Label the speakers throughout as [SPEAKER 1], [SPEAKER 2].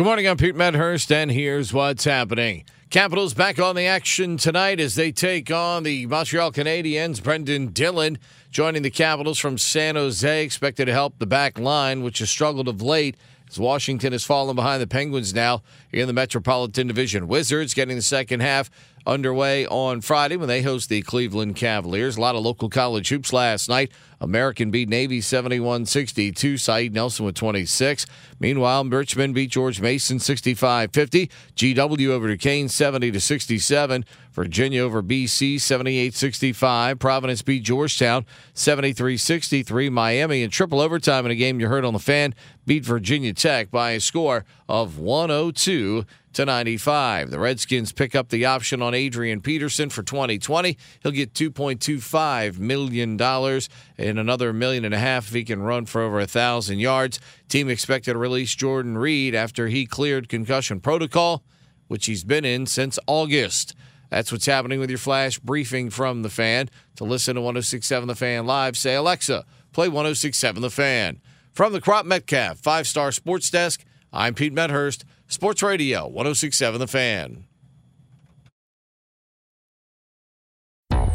[SPEAKER 1] Good morning. I'm Pete Medhurst, and here's what's happening. Capitals back on the action tonight as they take on the Montreal Canadiens. Brenden Dillon joining the Capitals from San Jose, expected to help the back line, which has struggled of late as Washington has fallen behind the Penguins now in the Metropolitan Division. Wizards getting the second half underway on Friday when they host the Cleveland Cavaliers. A lot of local college hoops last night. American beat Navy 71 62. Sa'eed Nelson with 26. Meanwhile, Richmond beat George Mason 65 50. GW over Duquesne 70 to 67. Virginia over BC 78 65. Providence beat Georgetown 73 63. Miami in triple overtime in a game you heard on the fan beat Virginia Tech by a score of 102 to 95. The Redskins pick up the option on Adrian Peterson for 2020. He'll get 2.25 million dollars and another million and a half if he can run for over a thousand yards. Team expected to release Jordan Reed after he cleared concussion protocol, which he's been in since August. That's what's happening with your flash briefing from the fan. To listen to 1067 The Fan live, say Alexa, play 1067 The Fan. From the Cropp-Metcalfe five star sports desk, I'm Pete Medhurst, Sports Radio 1067 The Fan.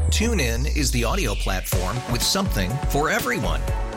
[SPEAKER 2] TuneIn is the audio platform with something for everyone.